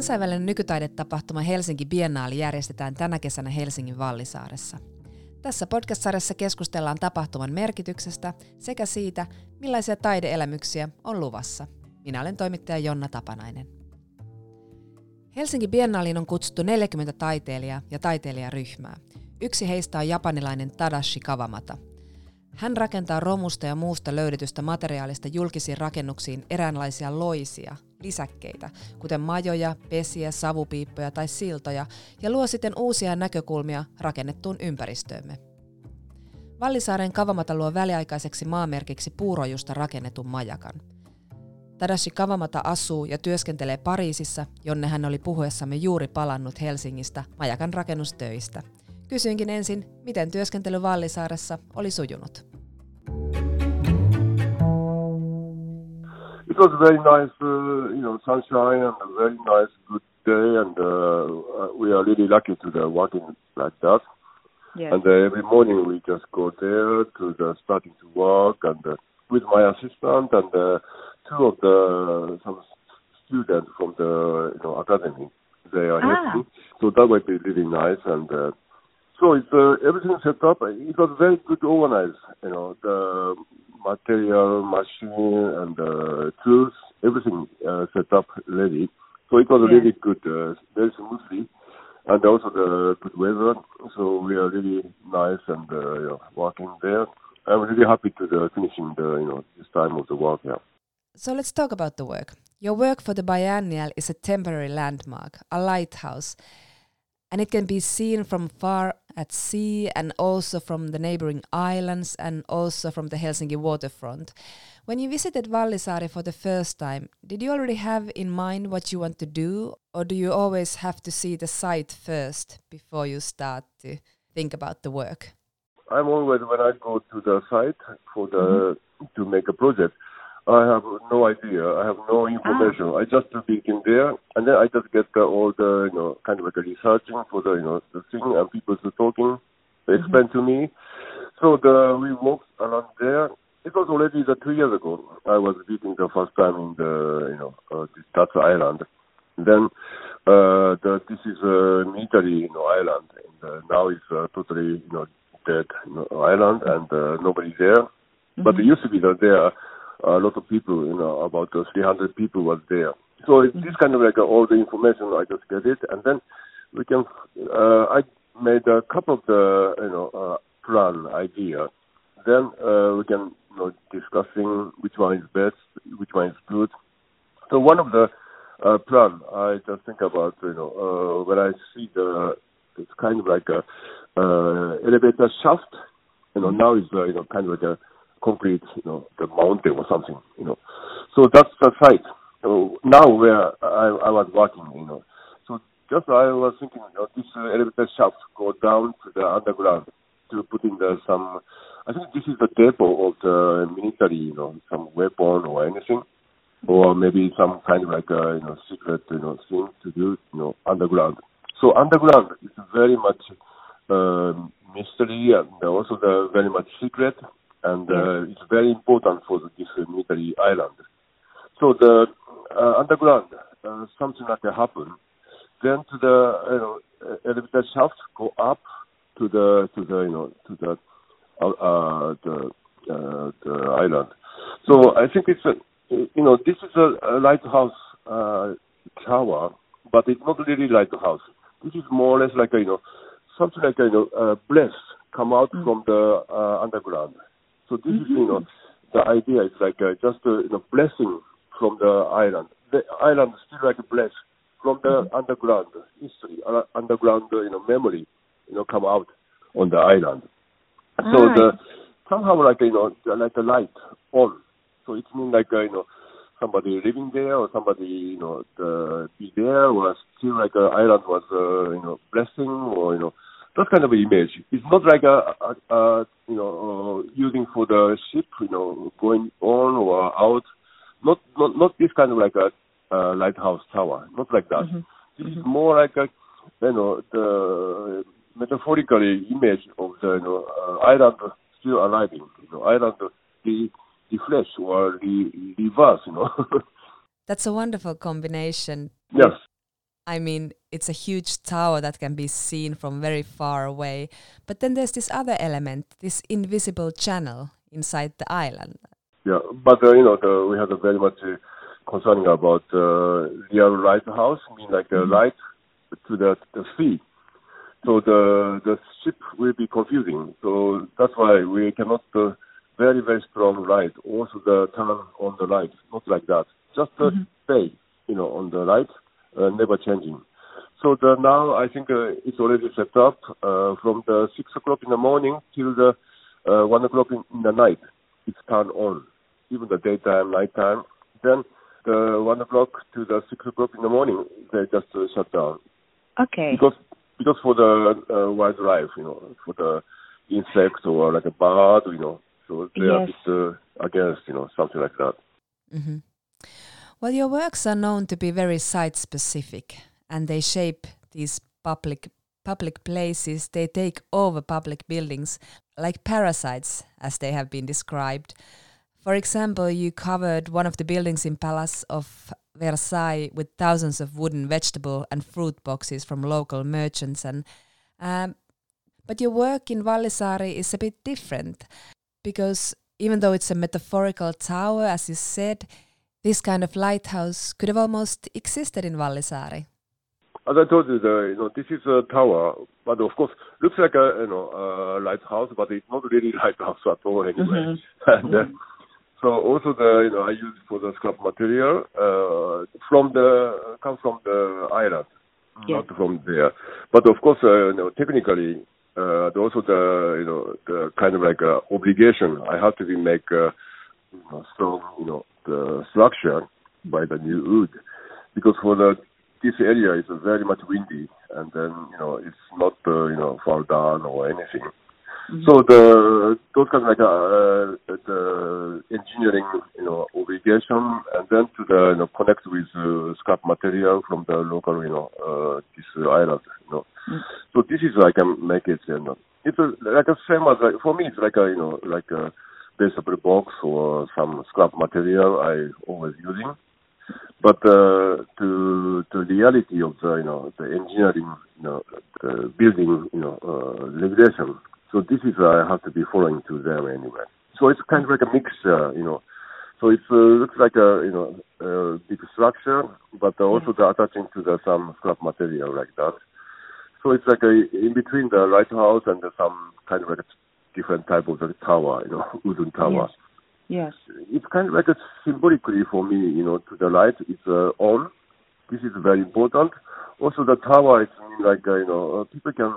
Kansainvälinen nykytaidetapahtuma Helsinki Biennaali järjestetään tänä kesänä Helsingin Vallisaaressa. Tässä podcast-sarjassa keskustellaan tapahtuman merkityksestä sekä siitä, millaisia taideelämyksiä on luvassa. Minä olen toimittaja Jonna Tapanainen. Helsinki Biennaaliin on kutsuttu 40 taiteilijaa ja taiteilijaryhmää. Yksi heistä on japanilainen Tadashi Kawamata – hän rakentaa romusta ja muusta löydetystä materiaalista julkisiin rakennuksiin eräänlaisia loisia, lisäkkeitä, kuten majoja, pesiä, savupiippoja tai siltoja, ja luo siten uusia näkökulmia rakennettuun ympäristöömme. Vallisaaren Kavamata luo väliaikaiseksi maamerkiksi puurojusta rakennetun majakan. Tadashi Kavamata asuu ja työskentelee Pariisissa, jonne hän oli puhuessamme juuri palannut Helsingistä majakan rakennustöistä – Kysyinkin ensin, miten työskentely Vallisaaressa oli sujunut. It was very nice, uh, you know, sunshine and a very nice, good day, and uh, we are really lucky to the working like that. Yes. And uh, every morning we just go there to the starting to work, and uh, with my assistant and uh, two of the some students from the you know academy, they are ah. helping. So that would be really nice, and uh, so it's uh, everything set up. It was very good organized. You know, the material, machine, and the tools, everything uh, set up ready. So it was yeah. really good, uh, very smoothly, and also the good weather. So we are really nice and uh, you know, working there. I'm really happy to the finishing the you know this time of the work. Yeah. So let's talk about the work. Your work for the biennial is a temporary landmark, a lighthouse and it can be seen from far at sea and also from the neighboring islands and also from the Helsinki waterfront. When you visited Vallisaari for the first time, did you already have in mind what you want to do, or do you always have to see the site first before you start to think about the work? I'm always when I go to the site for the mm -hmm. to make a project. I have no idea. I have no information. Ah. I just begin there, and then I just get the, all the you know kind of like a researching for the you know the thing and people are talking. They mm-hmm. explain to me. So the we walked around there. It was already the two years ago. I was visiting the first time in the you know uh, this Tatsu Island. then uh, the, this is a military you know island, and uh, now it's uh, totally you know dead you know, island, and uh, nobody there. Mm-hmm. But it used to be that there a lot of people, you know, about uh, 300 people was there. So it's this kind of like all the information I just get it, and then we can. Uh, I made a couple of the you know uh, plan idea. Then uh, we can you know discussing which one is best, which one is good. So one of the uh, plan I just think about you know uh, when I see the it's kind of like a uh, elevator shaft. You know now is uh, you know kind of like a concrete, you know, the mountain or something, you know. So that's the site. So now where I, I was working, you know. So just I was thinking, you know, this uh, elevator shaft go down to the underground to put in the some. I think this is the depot of the military, you know, some weapon or anything, or maybe some kind of like a you know secret, you know, thing to do, you know, underground. So underground is very much uh, mystery and also the very much secret and uh, it's very important for this military island. So the uh, underground, uh, something like that happen. Then to the you know elevator shaft go up to the to the you know to the uh, the uh, the island. So I think it's a you know this is a, a lighthouse uh, tower, but it's not really lighthouse. This is more or less like a, you know something like a, you know uh, bless come out mm. from the uh, underground. So this mm-hmm. is, you know, the idea is like uh, just a you know, blessing from the island. The island is still like a bless from the mm-hmm. underground history, uh, underground, uh, you know, memory, you know, come out on the island. So the somehow like you know like a light on. So it means like uh, you know somebody living there or somebody you know the, be there was still like a island was uh, you know blessing or you know that kind of image. It's not like a, a, a you know uh, using for the ship, you know, going on or out. Not not not this kind of like a uh, lighthouse tower. Not like that. Mm-hmm. This mm-hmm. is more like a you know the metaphorically image of the you know uh, island still arriving. You know, island the the flesh or the reverse. You know. That's a wonderful combination. Yes. I mean, it's a huge tower that can be seen from very far away. But then there's this other element, this invisible channel inside the island. Yeah, but uh, you know, the, we have a very much uh, concerning about uh, real lighthouse, mean like the mm-hmm. light to the the sea. So the the ship will be confusing. So that's why we cannot uh, very very strong light. Also the turn on the light, not like that. Just mm-hmm. stay, you know, on the light, never changing. So the, now I think uh, it's already set up uh, from the six o'clock in the morning till the uh, one o'clock in, the night. It's turned on, even the daytime, nighttime. Then the one o'clock to the six o'clock in the morning, they just uh, shut down. Okay. Because because for the uh, wildlife, you know, for the insects or like a bird, you know, so they yes. are just uh, against, you know, something like that. Mm-hmm. Well, your works are known to be very site specific, and they shape these public public places. They take over public buildings like parasites, as they have been described. For example, you covered one of the buildings in Palace of Versailles with thousands of wooden vegetable and fruit boxes from local merchants. And um, but your work in Vallisaari is a bit different because even though it's a metaphorical tower, as you said, this kind of lighthouse could have almost existed in Vallisaari. As I told you, the, you know, this is a tower, but of course, looks like a you know a lighthouse, but it's not really lighthouse at all anyway. Mm-hmm. and, uh. So also the you know I use for the scrap material uh, from the come from the island, not from there. But of course, uh, you know, technically, uh, also the you know the kind of like uh, obligation I have to be make uh, strong you know the structure by the new wood because for the this area is very much windy and then you know it's not uh, you know fall down or anything. Mm-hmm. So the those kind of like uh, the engineering, you know, obligation, and then to the you know connect with uh, scrap material from the local, you know, uh, this island, you know. Mm-hmm. So this is like I can make it, you know, it's a, like a same as like, for me, it's like a you know like a vegetable box or some scrap material I always using. But uh, to to reality of the you know the engineering you know the building you know uh, regulation so this is uh, I have to be following to them anyway. So it's kind of like a mixture, you know. So it uh, looks like a you know a big structure, but also the attaching to the some scrap material like that. So it's like a in between the lighthouse and the, some kind of like different type of the tower, you know, wooden tower. Yes. yes. It's kind of like a symbolically for me, you know, to the light. It's uh, on. This is very important also the tower is like uh, you know uh, people can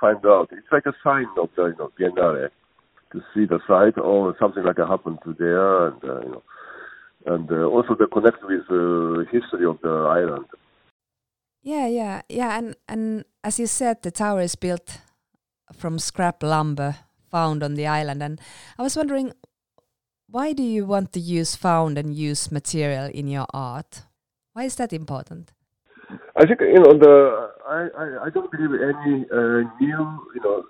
find out. It's like a sign of the you know Biennale to see the site or something like a happened to there, and uh, you know, and uh, also the connect with the uh, history of the island. Yeah, yeah, yeah, and and as you said, the tower is built from scrap lumber found on the island, and I was wondering, why do you want to use found and use material in your art? Why is that important? I think you know the I I, I don't believe any uh, new you know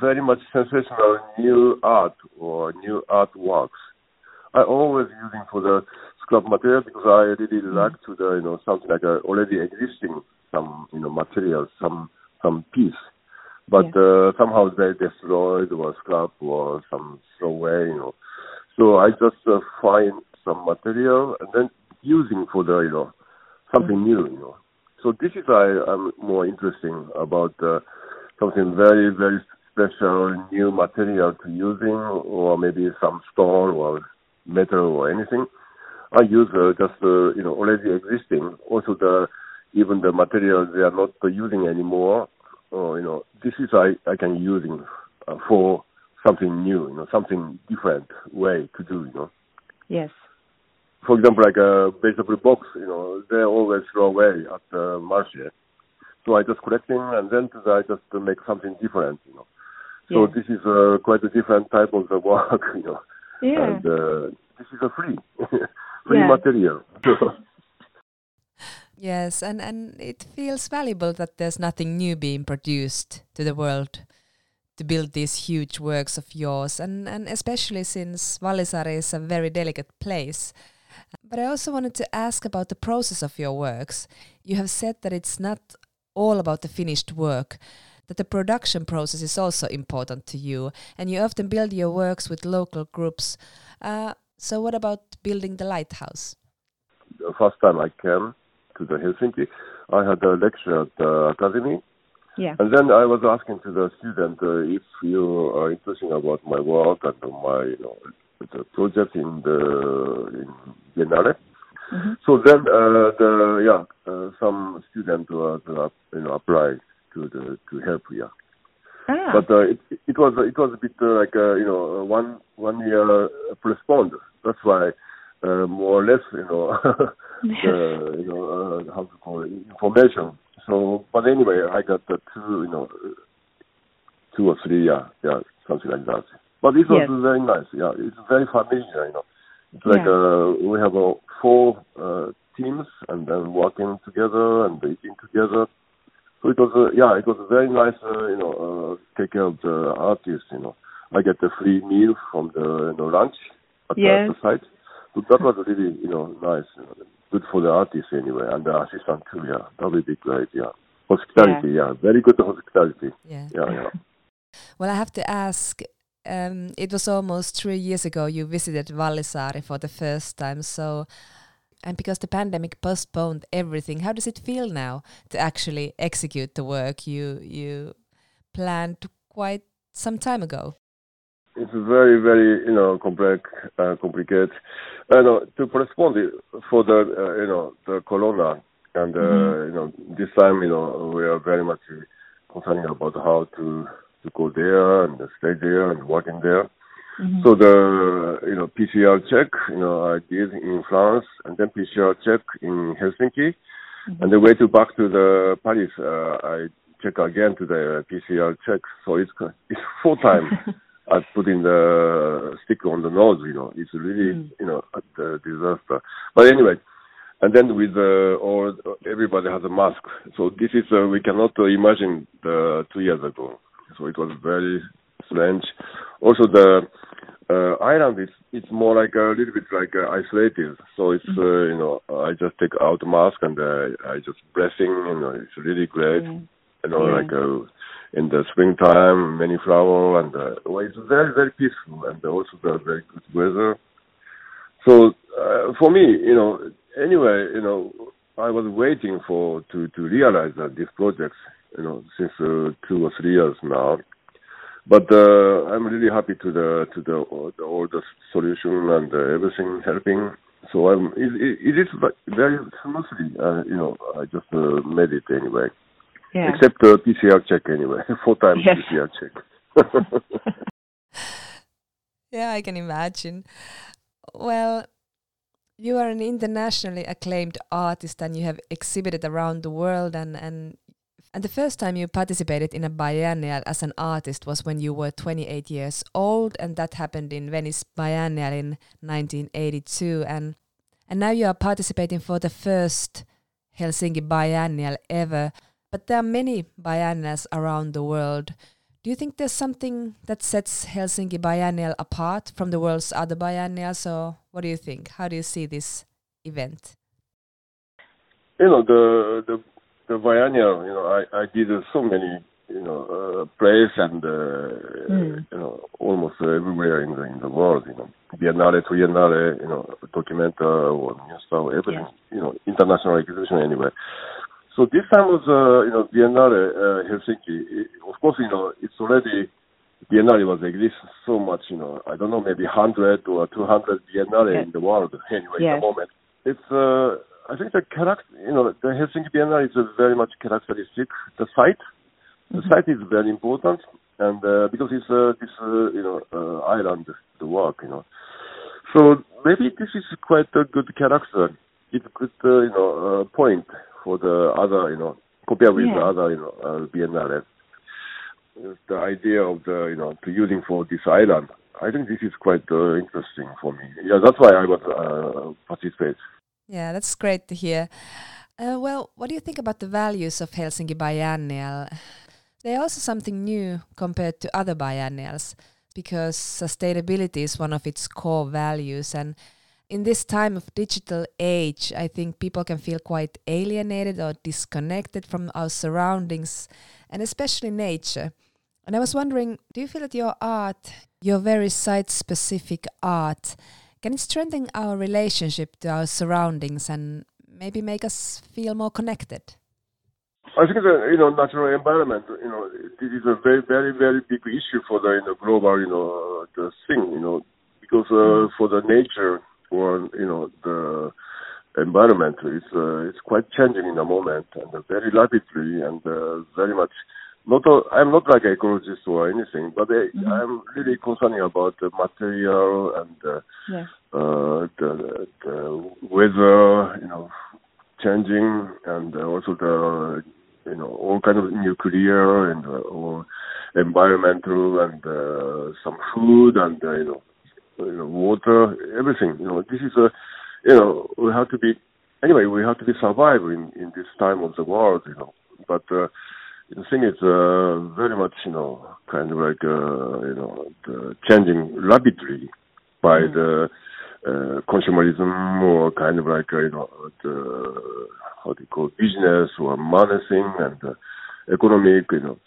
very much sensational new art or new artworks. I always using for the scrap material because I really mm-hmm. like to the you know something like a already existing some you know material some some piece, but yeah. uh, somehow they destroyed or scrap or some throw away you know. So I just uh, find some material and then using for the you know something mm-hmm. new you know. So this is why I'm more interesting about uh, something very, very special, new material to using, or maybe some stone or metal or anything. I use uh, just uh, you know already existing. Also the even the material they are not using anymore. Or you know this is I I can using uh, for something new. You know something different way to do. You know. Yes for example, like a vegetable box, you know, they always throw away at the market. So I just collecting and then I just make something different, you know. So yeah. this is uh, quite a different type of the work, you know. Yeah. And uh, this is a free, free yeah. material. yes, and, and it feels valuable that there's nothing new being produced to the world to build these huge works of yours, and, and especially since Vallisaari is a very delicate place But I also wanted to ask about the process of your works. You have said that it's not all about the finished work, that the production process is also important to you, and you often build your works with local groups. Uh, so, what about building the lighthouse? The first time I came to the Helsinki, I had a lecture at the academy. Yeah. And then I was asking to the student uh, if you are interested about my work and my you know the project in the in Biennale. Mhm. So then uh, the yeah uh, some student was uh, you know applied to the to help yeah. Ah. But uh, it it was it was a bit uh, like uh, you know uh, one one year postponed. That's why uh, more or less you know the you know uh, how to call it information. So but anyway, I got the two you know uh, two or three yeah yeah something like that. But it was Yes. very nice. Yeah, it's very familiar. You know, it's like Yeah. uh, we have uh, four uh, teams and then working together and eating together. So it was, uh, yeah, it was very nice, uh, you know, uh, take care of the artists, you know. I get a free meal from the, you know, lunch at the- the, site. So that was really, you know, nice. You know, good for the artist anyway, and the assistant too, yeah. That would be great, yeah. Hospitality, yeah. Very good hospitality. Yeah. Yeah, yeah. Well, I have to ask. Um, it was almost three years ago you visited Vallisaari for the first time. So, and because the pandemic postponed everything, how does it feel now to actually execute the work you you planned quite some time ago? It's very, very, you know, complex, uh, complicated. Uh, no, to postpone it for the, uh, you know, the corona, and uh, Mhm. you know, this time, you know, we are very much concerned about how to to go there and stay there and working there. Mhm. So the, you know, PCR check, you know, I did in France, and then PCR check in Helsinki, Mhm. and the way to back to the Paris, uh, I check again to the PCR check. So it's it's four times. I put in the stick on the nose, you know, it's really, Mm. you know, a disaster. But anyway, and then with uh, all, everybody has a mask. So this is, uh, we cannot uh, imagine the two years ago. So it was very strange. Also the uh, island is, it's more like a little bit like uh, isolated. So it's, uh, you know, I just take out the mask and uh, I just breathing, you know, it's really great Yeah. you know, Yeah. like uh, in the springtime, many flower, and uh, well, it's very, very peaceful, and also the very good weather. So uh, for me, you know, anyway, you know, I was waiting for to to realize that these projects, you know, since uh, two or three years now. But uh, I'm really happy to the to the all the, all the solution and uh, everything helping. So I'm it, it, it is very smoothly. Uh, you know, I just uh, made it anyway. Yeah. Except the PCR check anyway. Four times Yes. PCR check. Yeah, I can imagine. Well, you are an internationally acclaimed artist and you have exhibited around the world and and and the first time you participated in a biennial as an artist was when you were 28 years old and that happened in Venice Biennial in 1982 and and now you are participating for the first Helsinki Biennial ever but there are many biennials around the world do you think there's something that sets Helsinki Biennial apart from the world's other biennials, or what do you think? How do you see this event? you know the the the biennial. You know, I I did uh, so many you know uh, plays and uh, Mm. you know almost everywhere in the in the world. You know, Biennale, Triennale, you know, Documenta or Musta, everything. You know, international exhibition anyway. So this time was uh, you know Biennale uh, Helsinki. It- of course, you know it's already Biennale was exists so much. You know, I don't know, maybe hundred or two hundred Biennale Yes. in the world anyway. Yes. At the moment, it's uh, I think the character. You know, the Helsinki Biennale is a very much characteristic. The site, the Mhm. site is very important, and uh, because it's uh, this uh, you know uh, island, the work. You know, so maybe this is quite a good character. It's a good uh, you know uh, point for the other you know compared with the other you know uh, Biennale. The idea of the you know to using for this island, I think this is quite uh, interesting for me. Yeah, that's why I was uh, participate. Yeah, that's great to hear. Uh, well, what do you think about the values of Helsinki Biennial? They are also something new compared to other biennials because sustainability is one of its core values and in this time of digital age, I think people can feel quite alienated or disconnected from our surroundings and especially nature. And I was wondering, do you feel that your art, your very site specific art, can it strengthen our relationship to our surroundings and maybe make us feel more connected? I think the you know natural environment you know this is a very very very big issue for the you know, global you know the thing you know because uh, for the nature or you know the environment is uh, it's quite changing in the moment and uh, very rapidly and uh, very much not a, I'm not like ecologist or anything, but I, mm-hmm. I'm really concerned about the material and uh, yeah. uh, the, the weather, you know, changing, and uh, also the you know all kind of nuclear and uh, or environmental and uh, some food and uh, you know you know water, everything. You know, this is a you know we have to be anyway we have to be survive in in this time of the world. You know, but. Uh, the thing is uh, very much, you know, kind of like, uh, you know, changing rapidly by mm. the uh, consumerism or kind of like, uh, you know, the, how do you call it, business or money thing and uh, economic, you know.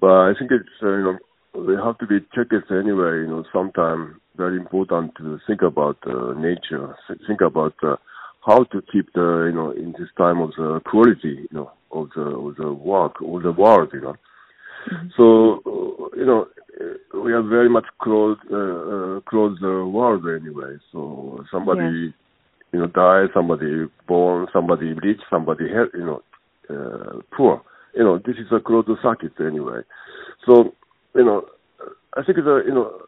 But I think it's, uh, you know, we have to be checkers anyway, you know, sometimes very important to think about uh, nature, think about uh, how to keep the, you know, in this time of the quality, you know, of the of the work of the world, you know. Mm-hmm. So uh, you know we are very much close uh, uh, close the world anyway. So somebody you know die, somebody born, somebody rich, somebody you know uh, poor. You know this is a closed circuit anyway. So you know I think the you know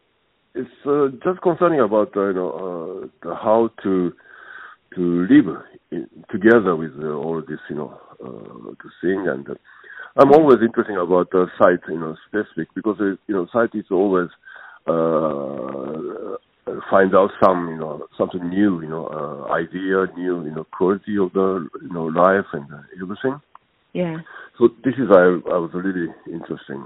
it's uh, just concerning about uh, you know uh, the how to to live in, together with uh, all this you know uh, to sing and uh, I'm always interested about the site, you know, specific because it, you know, site is always uh, find out some, you know, something new, you know, uh, idea, new, you know, quality of the, you know, life and uh, everything. Yeah. So this is I I was really interested.